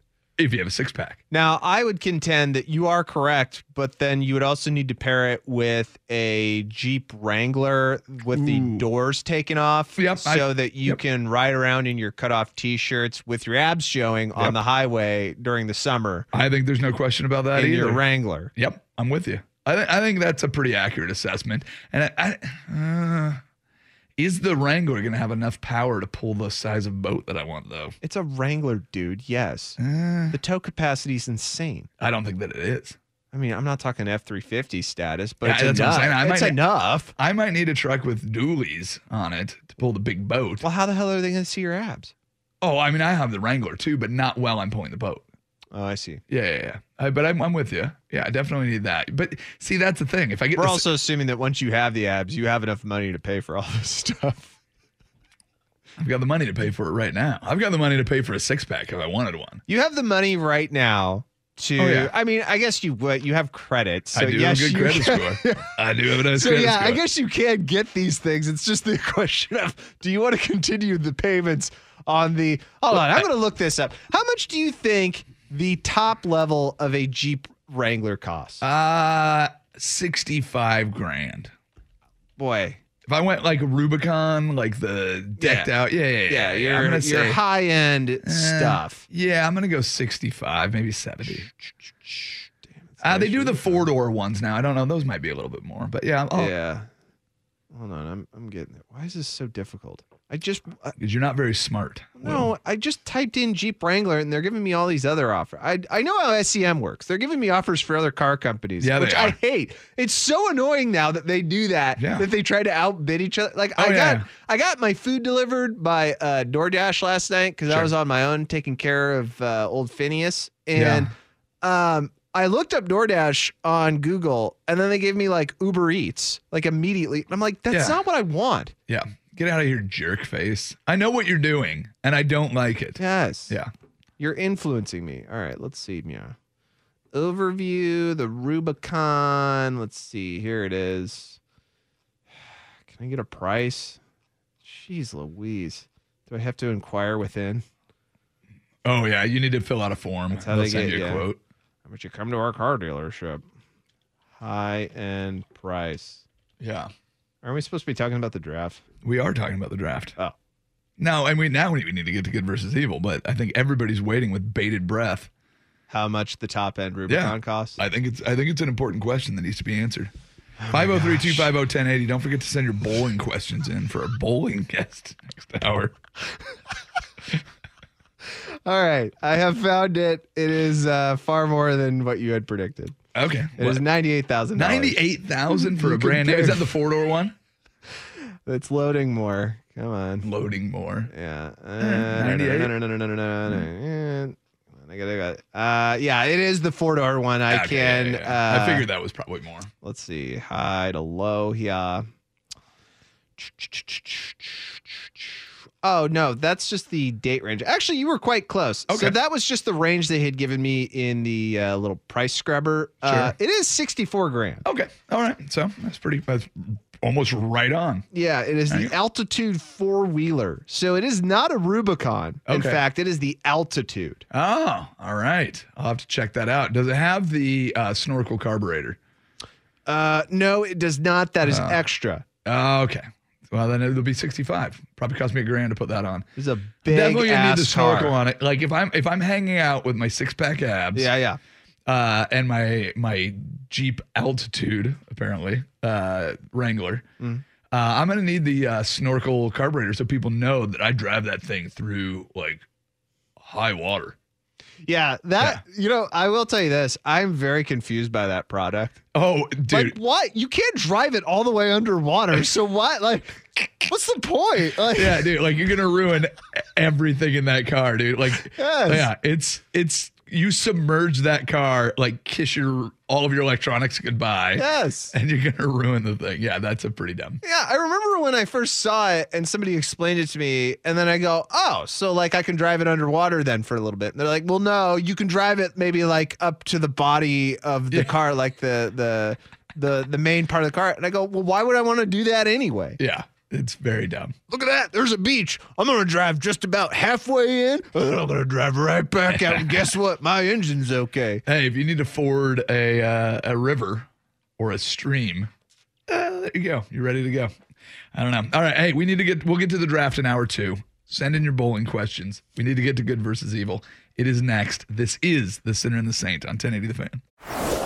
If you have a six pack. Now, I would contend that you are correct, but then you would also need to pair it with a Jeep Wrangler with the doors taken off Yep, I- so that you yep. can ride around in your cutoff t shirts with your abs showing on the highway during the summer I think there's no question about that in either. your Wrangler. Yep, I'm with you. I, th- I think that's a pretty accurate assessment. And I, I uh, is the Wrangler going to have enough power to pull the size of boat that I want, though? It's a Wrangler, dude. Yes. Uh, the tow capacity is insane. I don't think that it is. I mean, I'm not talking F 350 status, but Yeah, it's enough. I it's might, enough. I might need a truck with dualies on it to pull the big boat. Well, how the hell are they going to see your abs? Oh, I mean, I have the Wrangler too, but not while I'm pulling the boat. Oh, I see. Yeah, yeah, yeah. I, but I'm, I'm with you. Yeah, I definitely need that. But see, that's the thing. If I get We're this- also assuming that once you have the abs, you have enough money to pay for all this stuff. I've got the money to pay for it right now. I've got the money to pay for a six pack if I wanted one. You have the money right now to. Oh, yeah. I mean, I guess you would. You have credit. So I do yes, have a good credit can- score. I do have a nice So credit yeah, score. I guess you can get these things. It's just the question of do you want to continue the payments on the? Hold on, I'm going to look this up. How much do you think the top level of a Jeep Wrangler costs? Uh, 65 grand. Boy, If I went like Rubicon, like the decked Yeah. out, yeah, yeah, yeah. yeah, your gonna your say, high end eh, stuff. Yeah, I'm gonna go 65, maybe 70. Damn, Uh, they do the four door ones now. I don't know; those might be a little bit more, but yeah, oh, Yeah. Hold on, I'm I'm getting it. Why is this so difficult? I just uh, because you're not very smart. no, I just typed in Jeep Wrangler and they're giving me all these other offers. I I know how SEM works. They're giving me offers for other car companies, Yeah, which I hate. It's so annoying now that they do that. Yeah. That they try to outbid each other. Like Oh, I got. I got my food delivered by uh, DoorDash last night because I was on my own taking care of uh, old Phineas and um. I looked up DoorDash on Google and then they gave me like Uber Eats like immediately. I'm like, that's Yeah. not what I want. Yeah, get out of here, jerk face. I know what you're doing, and I don't like it. Yes. Yeah. You're influencing me. All right, let's see. Yeah. Overview, the Rubicon. Let's see. Here it is. Can I get a price? Jeez Louise. Do I have to inquire within? Oh yeah, you need to fill out a form. That's how They'll they send get you a yeah. quote. How much you come to our car dealership? High end price. Yeah, Aren't we supposed to be talking about the draft? We are talking about the draft. Oh. No, and we now we need to get to good versus evil, but I think everybody's waiting with bated breath. How much the top end Rubicon Yeah. costs? I think it's I think it's an important question that needs to be answered. Oh 503-250-1080. Don't forget to send your bowling questions in for a bowling guest next hour. All right. I have found it. It is uh, far more than what you had predicted. Okay. It is ninety-eight thousand. Ninety-eight thousand for a brand new. Is that the four door one? It's loading more. Come on. Loading more. Yeah. No, no, no, no, no, no, no, no. I gotta, got. Uh, yeah, it is the four door one. I can. Uh, I figured that was probably more. Let's see. High to low. Yeah. Oh no, that's just the date range. Actually, you were quite close. Okay. So that was just the range they had given me in the uh, little price scrubber. Sure. Uh, it is sixty-four grand. Okay. All right. So that's pretty. That's almost right on. Yeah, it is the altitude four wheeler. So it is not a Rubicon. In Okay. fact, it is the altitude. Oh, all right. I'll have to check that out. Does it have the uh, snorkel carburetor? Uh, no, it does not. That is extra. Oh, okay. Well, then it'll be sixty-five. Probably cost me a grand to put that on. It's a big Definitely gonna need the snorkel car. on it. Like if I'm if I'm hanging out with my six-pack abs. Yeah, yeah. Uh, and my my Jeep Altitude apparently uh, Wrangler. Mm. Uh, I'm gonna need the uh, snorkel carburetor so people know that I drive that thing through like high water. Yeah, that you know, I will tell you this. I'm very confused by that product. Oh, dude. Like what? You can't drive it all the way underwater. So what? Like, what's the point? Like, yeah, dude, like you're gonna ruin everything in that car, dude. Like, Yes. yeah, it's it's you submerge that car, like kiss your all of your electronics goodbye. Yes. and you're gonna ruin the thing. Yeah, that's a pretty dumb. Yeah, I remember when I first saw it and somebody explained it to me, and then I go, "Oh, so like I can drive it underwater then for a little bit." And they're like, "Well, no, you can drive it maybe like up to the body of the car, like the the the the main part of the car." And I go, "Well, why would I want to do that anyway?" Yeah, it's very dumb. Look at that. There's a beach. I'm going to drive just about halfway in, and then I'm going to drive right back out. And guess what? My engine's okay. Hey, if you need to ford a uh, a river or a stream, uh, there you go. You're ready to go. I don't know. All right. Hey, we need to get. We'll get to the draft in hour two. Send in your bowling questions. We need to get to good versus evil. It is next. This is the Sinner and the Saint on 1080 The Fan.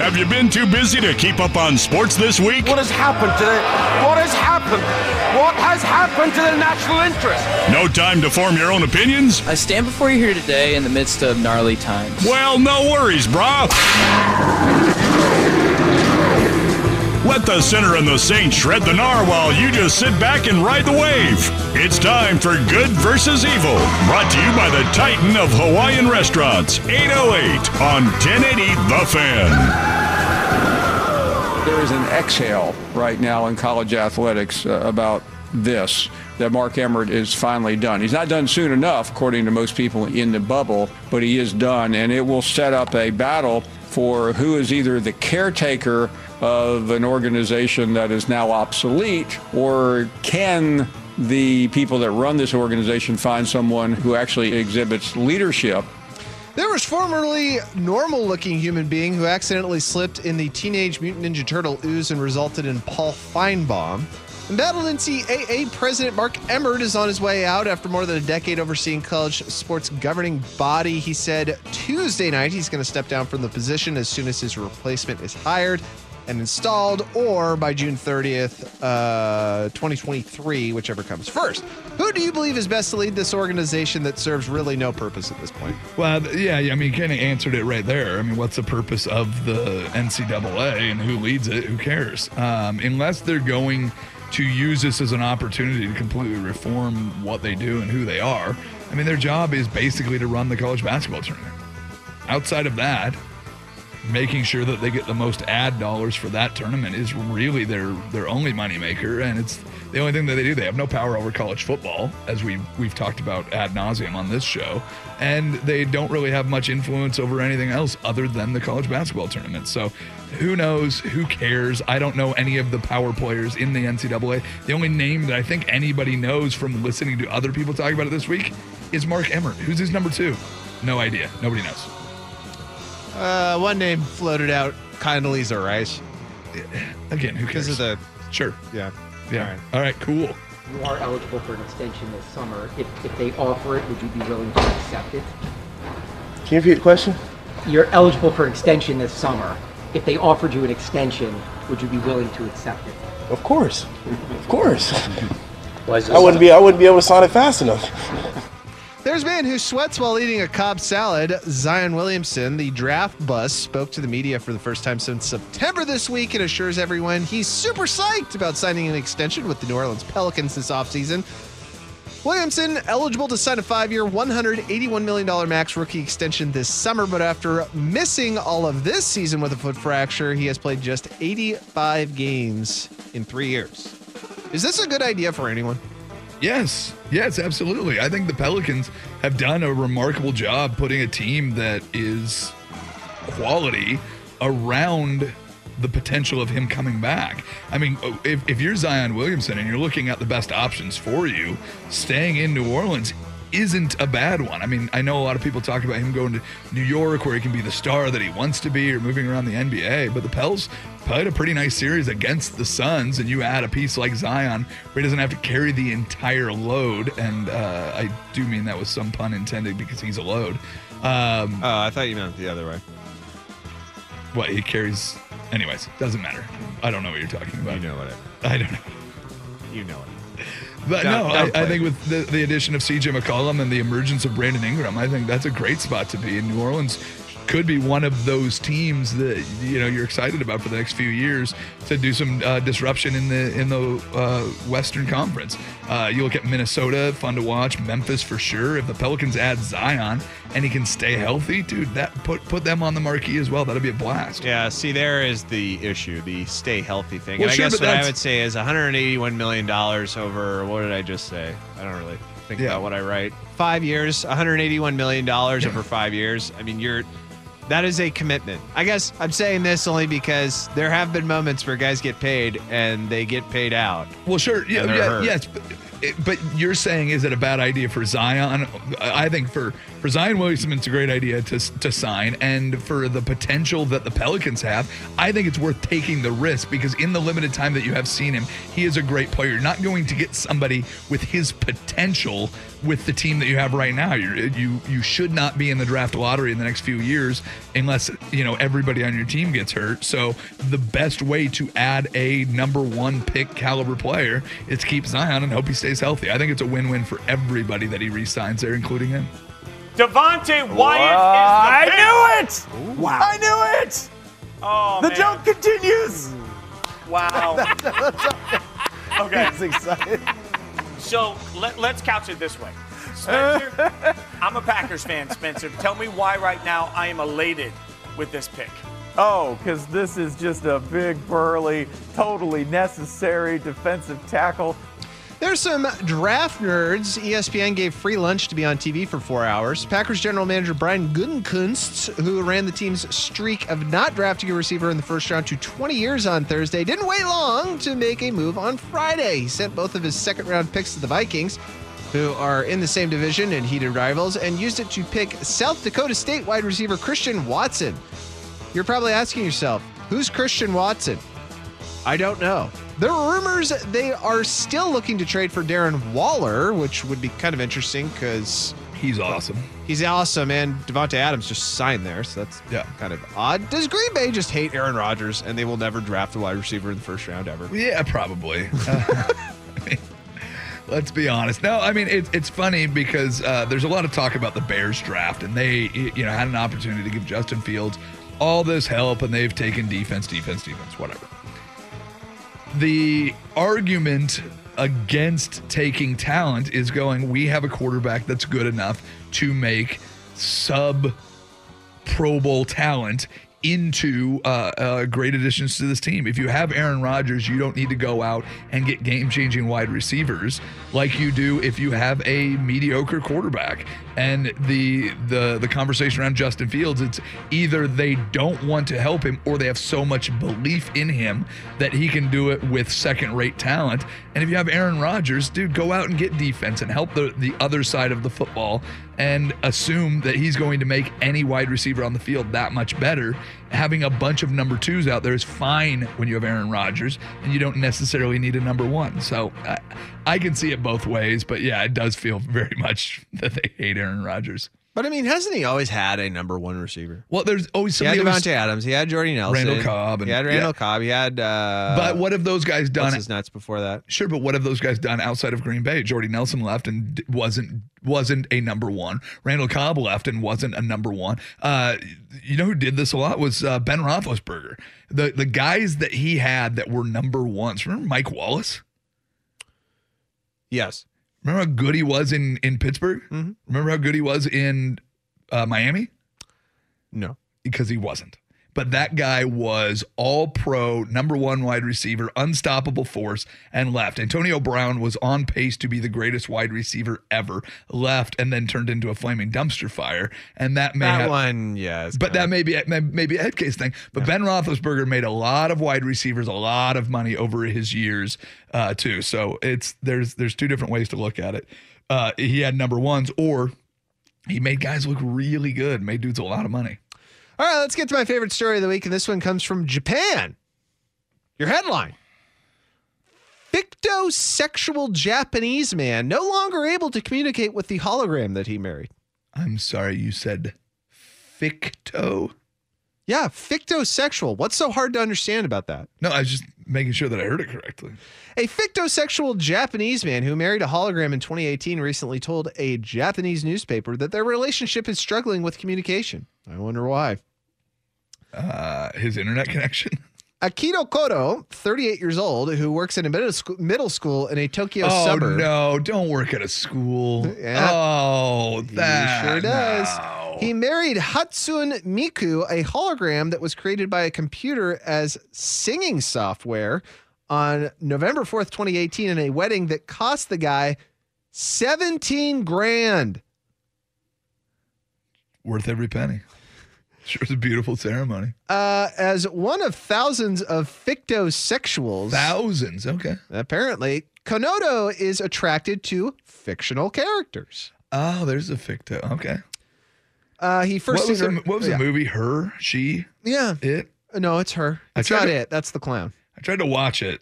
Have you been too busy to keep up on sports this week? What has happened to the. What has happened? What has happened to the national interest? No time to form your own opinions? I stand before you here today in the midst of gnarly times. Well, no worries, brah. Let the sinner and the saint shred the gnar while you just sit back and ride the wave. It's time for Good versus Evil, brought to you by the Titan of Hawaiian Restaurants, 808 on 1080 The Fan. There is an exhale right now in college athletics uh, about this that Mark Emmert is finally done. He's not done soon enough, according to most people in the bubble, but he is done, and it will set up a battle for who is either the caretaker of an organization that is now obsolete, or can the people that run this organization find someone who actually exhibits leadership There was formerly normal looking human being who accidentally slipped in the Teenage Mutant Ninja Turtle ooze and resulted in Paul Finebaum. Battle NCAA President Mark Emmert is on his way out after more than a decade overseeing college sports governing body. He said Tuesday night he's going to step down from the position as soon as his replacement is hired and installed, or by June 30th, uh, 2023, whichever comes first. Who do you believe is best to lead this organization that serves really no purpose at this point? Well, yeah, I mean, kind of answered it right there. I mean, what's the purpose of the NCAA and who leads it? Who cares? Um, unless they're going to use this as an opportunity to completely reform what they do and who they are. I mean, their job is basically to run the college basketball tournament. Outside of that, making sure that they get the most ad dollars for that tournament is really their their only moneymaker and it's the only thing that they do they have no power over college football as we we've talked about ad nauseum on this show. And they don't really have much influence over anything else other than the college basketball tournament. So who knows? Who cares? I don't know any of the power players in the ncaa the only name that i think anybody knows from listening to other people talk about it this week is mark emmert who's his number two? No idea. Nobody knows. Uh, one name floated out, Condoleezza Rice. Again, who Because cares? of the sure. Yeah. Yeah. All right. Cool. You are eligible for an extension this summer. If, if they offer it, would you be willing to accept it? Can you repeat the question? You're eligible for an extension this summer. If they offered you an extension, would you be willing to accept it? Of course. Of course. I wouldn't be I wouldn't be able to sign it fast enough. There's a man who sweats while eating a Cobb salad. Zion Williamson, the draft bus, spoke to the media for the first time since September this week and assures everyone he's super psyched about signing an extension with the New Orleans Pelicans this offseason. Williamson eligible to sign a five-year, $181 million max rookie extension this summer, but after missing all of this season with a foot fracture, he has played just 85 games in three years. Is this a good idea for anyone? Yes, yes, absolutely. I think the Pelicans have done a remarkable job putting a team that is quality around the potential of him coming back. I mean, if, if you're Zion Williamson and you're looking at the best options for you, staying in New Orleans isn't a bad one. I mean, I know a lot of people talk about him going to New York where he can be the star that he wants to be or moving around the NBA, but the Pels played a pretty nice series against the Suns, and you add a piece like Zion where he doesn't have to carry the entire load, and uh, I do mean that with some pun intended because he's a load. Um, oh, I thought you meant the other way. What he carries, anyways, doesn't matter. I don't know what you're talking about. You know what I don't know. You know it. But Don't- no, don't I, I think with the, the addition of CJ McCollum and the emergence of Brandon Ingram, I think that's a great spot to be. in New Orleans could be one of those teams that you know you're excited about for the next few years to do some uh, disruption in the in the uh, Western Conference. Uh, you look at Minnesota, fun to watch. Memphis for sure. If the Pelicans add Zion and he can stay healthy, dude, that put put them on the marquee as well. That'll be a blast. Yeah, see, there is the issue, the stay healthy thing. Well, and I guess what I would say is $181 million over, what did I just say? I don't really think Yeah. about what I write. Five years, $181 million over five years. I mean, you're. That is a commitment. I guess I'm saying this only because there have been moments where guys get paid and they get paid out. Well, sure. Yeah, yeah yes. But, it- but you're saying is it a bad idea for Zion? I think for for Zion Williamson, it's a great idea to to sign, and for the potential that the Pelicans have, I think it's worth taking the risk because in the limited time that you have seen him, he is a great player. You're not going to get somebody with his potential with the team that you have right now. You're, you you should not be in the draft lottery in the next few years unless you know everybody on your team gets hurt. So the best way to add a number one pick caliber player is to keep Zion and hope he stays healthy. I think it's a win-win for everybody that he re-signs there, including him. Devonte Wyatt I is the pick. knew it! Wow. I knew it! Oh, the man. joke continues! Wow. okay. That's exciting. So let, let's couch it this way. Spencer, I'm a Packers fan, Spencer. Tell me why right now I am elated with this pick. Oh, because this is just a big, burly, totally necessary defensive tackle. There's some draft nerds. ESPN gave free lunch to be on TV for four hours. Packers general manager Brian Gutekunst, who ran the team's streak of not drafting a receiver in the first round to 20 years on Thursday, didn't wait long to make a move on Friday. He sent both of his second round picks to the Vikings, who are in the same division and heated rivals, and used it to pick South Dakota State wide receiver Christian Watson. You're probably asking yourself, who's Christian Watson? I don't know. There are rumors they are still looking to trade for Darren Waller, which would be kind of interesting because he's awesome. He's awesome, and Davante Adams just signed there, so that's yeah. kind of odd. Does Green Bay just hate Aaron Rodgers and they will never draft a wide receiver in the first round ever? Yeah, probably. Uh, I mean, let's be honest. No, I mean it, it's funny because uh, there's a lot of talk about the Bears draft, and they you know had an opportunity to give Justin Fields all this help, and they've taken defense, defense, defense, whatever. The argument against taking talent is going, we have a quarterback that's good enough to make sub Pro Bowl talent into uh, uh, great additions to this team. If you have Aaron Rodgers, you don't need to go out and get game changing wide receivers like you do if you have a mediocre quarterback. And the the the conversation around Justin Fields, it's either they don't want to help him or they have so much belief in him that he can do it with second rate talent. And if you have Aaron Rodgers, dude, go out and get defense and help the, the other side of the football and assume that he's going to make any wide receiver on the field that much better having a bunch of number twos out there is fine when you have Aaron Rodgers, and you don't necessarily need a number one. So I, I can see it both ways, but yeah, it does feel very much that they hate Aaron Rodgers. But I mean, hasn't he always had a number one receiver? Well, there's always He had Davante Adams. He had Jordy Nelson. Randall Cobb and- he had Randall yeah. Cobb. He had. Uh, But what have those guys done? His nuts before that? Sure, but what have those guys done outside of Green Bay? Jordy Nelson left and wasn't wasn't a number one. Randall Cobb left and wasn't a number one. Uh, you know who did this a lot was uh, Ben Roethlisberger. The the guys that he had that were number ones. Remember Mike Wallace? Yes. Remember how good he was in in Pittsburgh? Mm-hmm. Remember how good he was in uh, Miami? No. because he wasn't. But that guy was all pro, number one wide receiver, unstoppable force, and left. Antonio Brown was on pace to be the greatest wide receiver ever, left, and then turned into a flaming dumpster fire. And that may That have, one, yeah. it's but that may be maybe a head case thing. But Ben Roethlisberger made a lot of wide receivers a lot of money over his years uh, too. So it's there's there's two different ways to look at it. Uh, he had number ones, or he made guys look really good, made dudes a lot of money. All right, let's get to my favorite story of the week, and this one comes from Japan. Your headline Fictosexual Japanese man no longer able to communicate with the hologram that he married. I'm sorry, you said ficto. Yeah, fictosexual. What's so hard to understand about that? No, I was just making sure that I heard it correctly. A fictosexual Japanese man who married a hologram in 2018 recently told a Japanese newspaper that their relationship is struggling with communication. I wonder why. Uh, his internet connection. Akihiko Kondo, 38 years old, who works in a middle school, middle school in a Tokyo oh suburb. no! Don't work at a school. Yeah. Oh, that he sure does. no. He married Hatsune Miku, a hologram that was created by a computer as singing software on November 4th, 2018, in a wedding that cost the guy 17 grand. Worth every penny. Sure, it's a beautiful ceremony. Uh, as one of thousands of fictosexuals, Thousands. Okay. apparently, Kondo is attracted to fictional characters. Oh, there's a ficto. Okay. Uh, he first what was, the, what was yeah. the movie? Her, she, Yeah. it. No, it's her. I It's not to- it. That's the clown. I tried to watch it.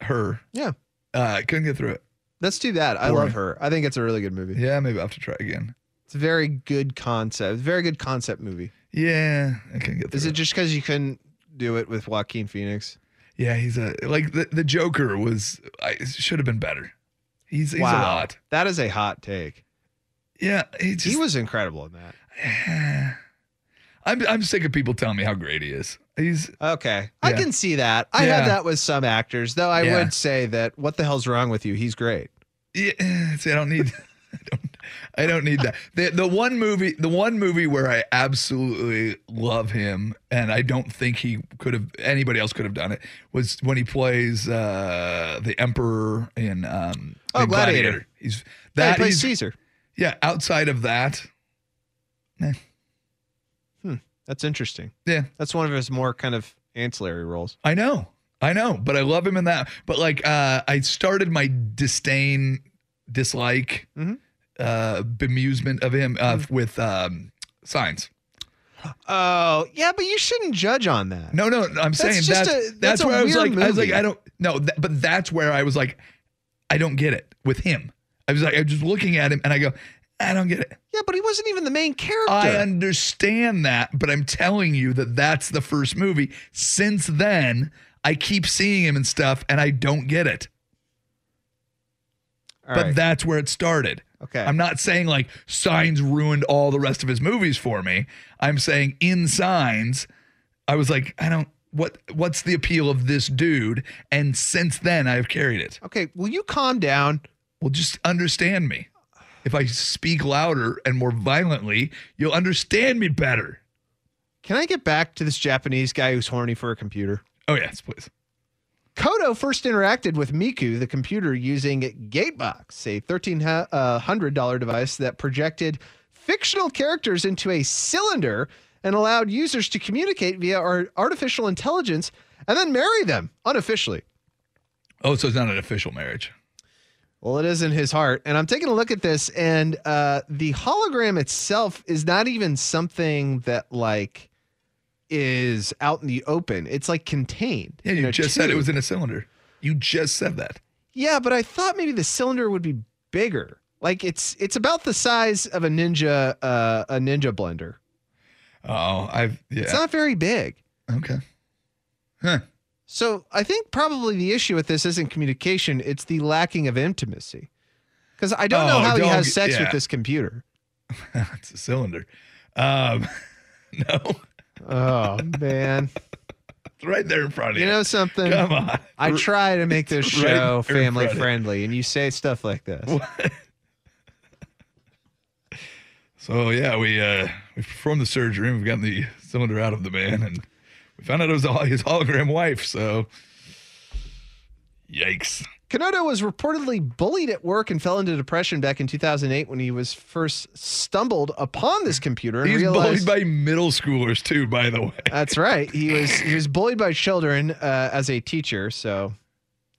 Her. Yeah. Uh, I couldn't get through it. Let's do that. I love her. I think it's a really good movie. Yeah, maybe I'll have to try again. It's a very good concept. Very good concept movie. Yeah, I couldn't get through Is it. just because you couldn't do it with Joaquin Phoenix? Yeah, he's a like the, the Joker was. I should have been better. He's he's a lot. That is a hot take. Yeah, he just. he was incredible in that. I'm I'm sick of people telling me how great he is. He's Okay. I can see that. I Yeah. have that with some actors, though I Yeah. would say that what the hell's wrong with you? He's great. yeah. See, I don't need. I don't. I don't need that. The the one movie the one movie where I absolutely love him and I don't think he could have anybody else could have done it was when he plays uh the Emperor in um Oh, in Gladiator. He's Yeah, that he plays he's- Caesar. Yeah, outside of that, hmm That's interesting. yeah. That's one of his more kind of ancillary roles. I know. I know, but I love him in that. But like uh I started my disdain, dislike, Mhm. Uh bemusement of him uh with um signs. Oh, yeah, but you shouldn't judge on that. No, no, I'm saying just that's a- that's, that's a where I was weird like I was like. I don't no, th- but that's where I was like I don't get it with him. I was like I was just looking at him and I go I don't get it. Yeah, but he wasn't even the main character. I understand that, but I'm telling you that that's the first movie. Since then, I keep seeing him and stuff, and I don't get it. All but right. that's where it started. Okay. I'm not saying like Signs ruined all the rest of his movies for me. I'm saying in Signs, I was like, I don't. What what's the appeal of this dude? And since then, I've carried it. okay, will you calm down? Well, just understand me. If I speak louder and more violently, you'll understand me better. Can I get back to this Japanese guy who's horny for a computer? Oh yes, please. Kondo first interacted with Miku, the computer, using Gatebox, a $1,300 device that projected fictional characters into a cylinder and allowed users to communicate via our artificial intelligence and then marry them unofficially. Oh, so it's not an official marriage. Well, it is in his heart. And I'm taking a look at this, and uh, the hologram itself is not even something that, like, is out in the open. It's like contained. Yeah, you just said it was in a cylinder. You just said that. Yeah, but I thought maybe the cylinder would be bigger. Like it's it's about the size of a ninja uh, a ninja blender. Oh, I've yeah. It's not very big. Okay. Huh. So I think probably the issue with this isn't communication; it's the lacking of intimacy. Because I don't know Oh, how he don't has sex yeah. with this computer. it's a cylinder. Um, no, Oh man! it's right there in front of you. You know something? Come on. I try to make this Right show there in family front of you. friendly, and you say stuff like this. So yeah, we uh we performed the surgery and we've gotten the cylinder out of the man and we found out it was all his hologram wife. So yikes. Kanoto was reportedly bullied at work and fell into depression back in 2008 when he was first stumbled upon this computer He's realized. bullied by middle schoolers too, by the way. That's right. He was he was bullied by children uh, as a teacher. So,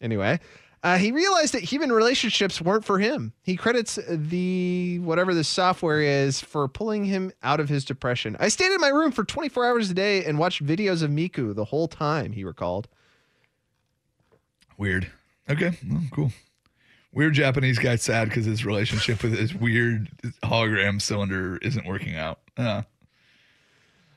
anyway, uh, he realized that human relationships weren't for him. He credits the whatever the software is for pulling him out of his depression. I stayed in my room for 24 hours a day and watched videos of Miku the whole time. He recalled. Weird. Okay, well, cool. Weird Japanese guy sad because his relationship with his weird hologram cylinder isn't working out. Uh,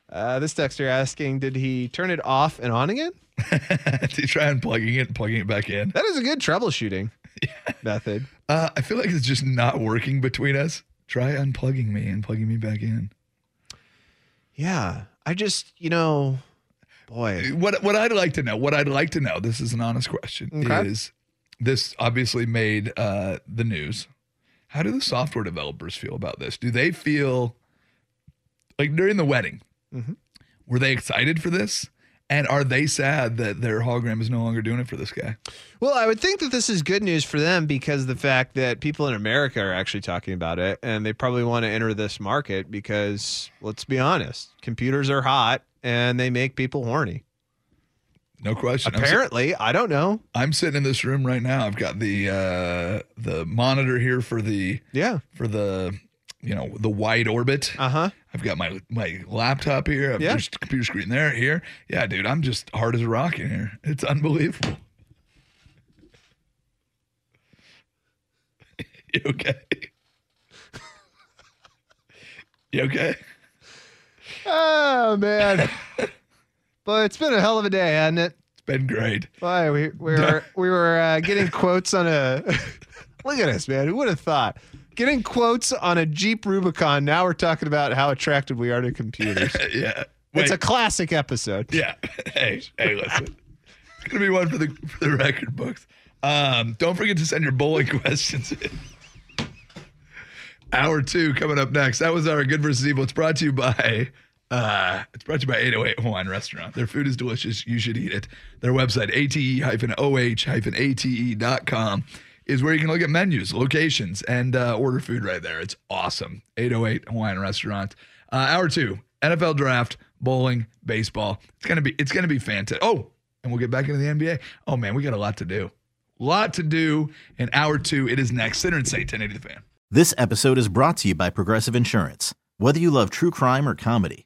Uh, this texter asking, did he turn it off and on again? did he try unplugging it and plugging it back in? That is a good troubleshooting method. Uh, I feel like it's just not working between us. Try unplugging me and plugging me back in. Yeah, I just you know, boy, What what I'd like to know, what I'd like to know, this is an honest question, Okay. is this obviously made uh, the news. How do the software developers feel about this? Do they feel like during the wedding, Mhm. were they excited for this? And are they sad that their hologram is no longer doing it for this guy? Well, I would think that this is good news for them because the fact that people in America are actually talking about it and they probably want to enter this market because let's be honest, computers are hot and they make people horny. No question. Apparently, I don't know. I'm sitting in this room right now. I've got the uh, the monitor here for the Yeah. for the you know the wide orbit. Uh huh. I've got my my laptop here. I've Yeah. just a computer screen there here. Yeah, dude, I'm just hard as a rock in here. It's unbelievable. you okay? you okay? Oh man, but it's been a hell of a day, hasn't it? It's been great. Boy, we, we were we were uh, getting quotes on a. Look at us, man. Who would have thought? Getting quotes on a Jeep Rubicon. Now we're talking about how attracted we are to computers. yeah. It's a classic episode. Yeah. Hey, hey, listen. It's gonna be one for the for the record books. Um, don't forget to send your bowling questions in. Hour two coming up next. That was our good versus evil. It's brought to you by uh it's brought to you by 808 Hawaiian Restaurant. Their food is delicious. You should eat it. Their website, ate-oh-ate.com, is where you can look at menus, locations, and uh, order food right there. It's awesome. 808 Hawaiian Restaurant. Uh, hour two, NFL draft, bowling, baseball. It's gonna be it's gonna be fantastic. Oh, and we'll get back into the NBA. Oh man, we got a lot to do. Lot to do in hour two. It is next. Sinner and say 1080 the fan. This episode is brought to you by Progressive Insurance. Whether you love true crime or comedy,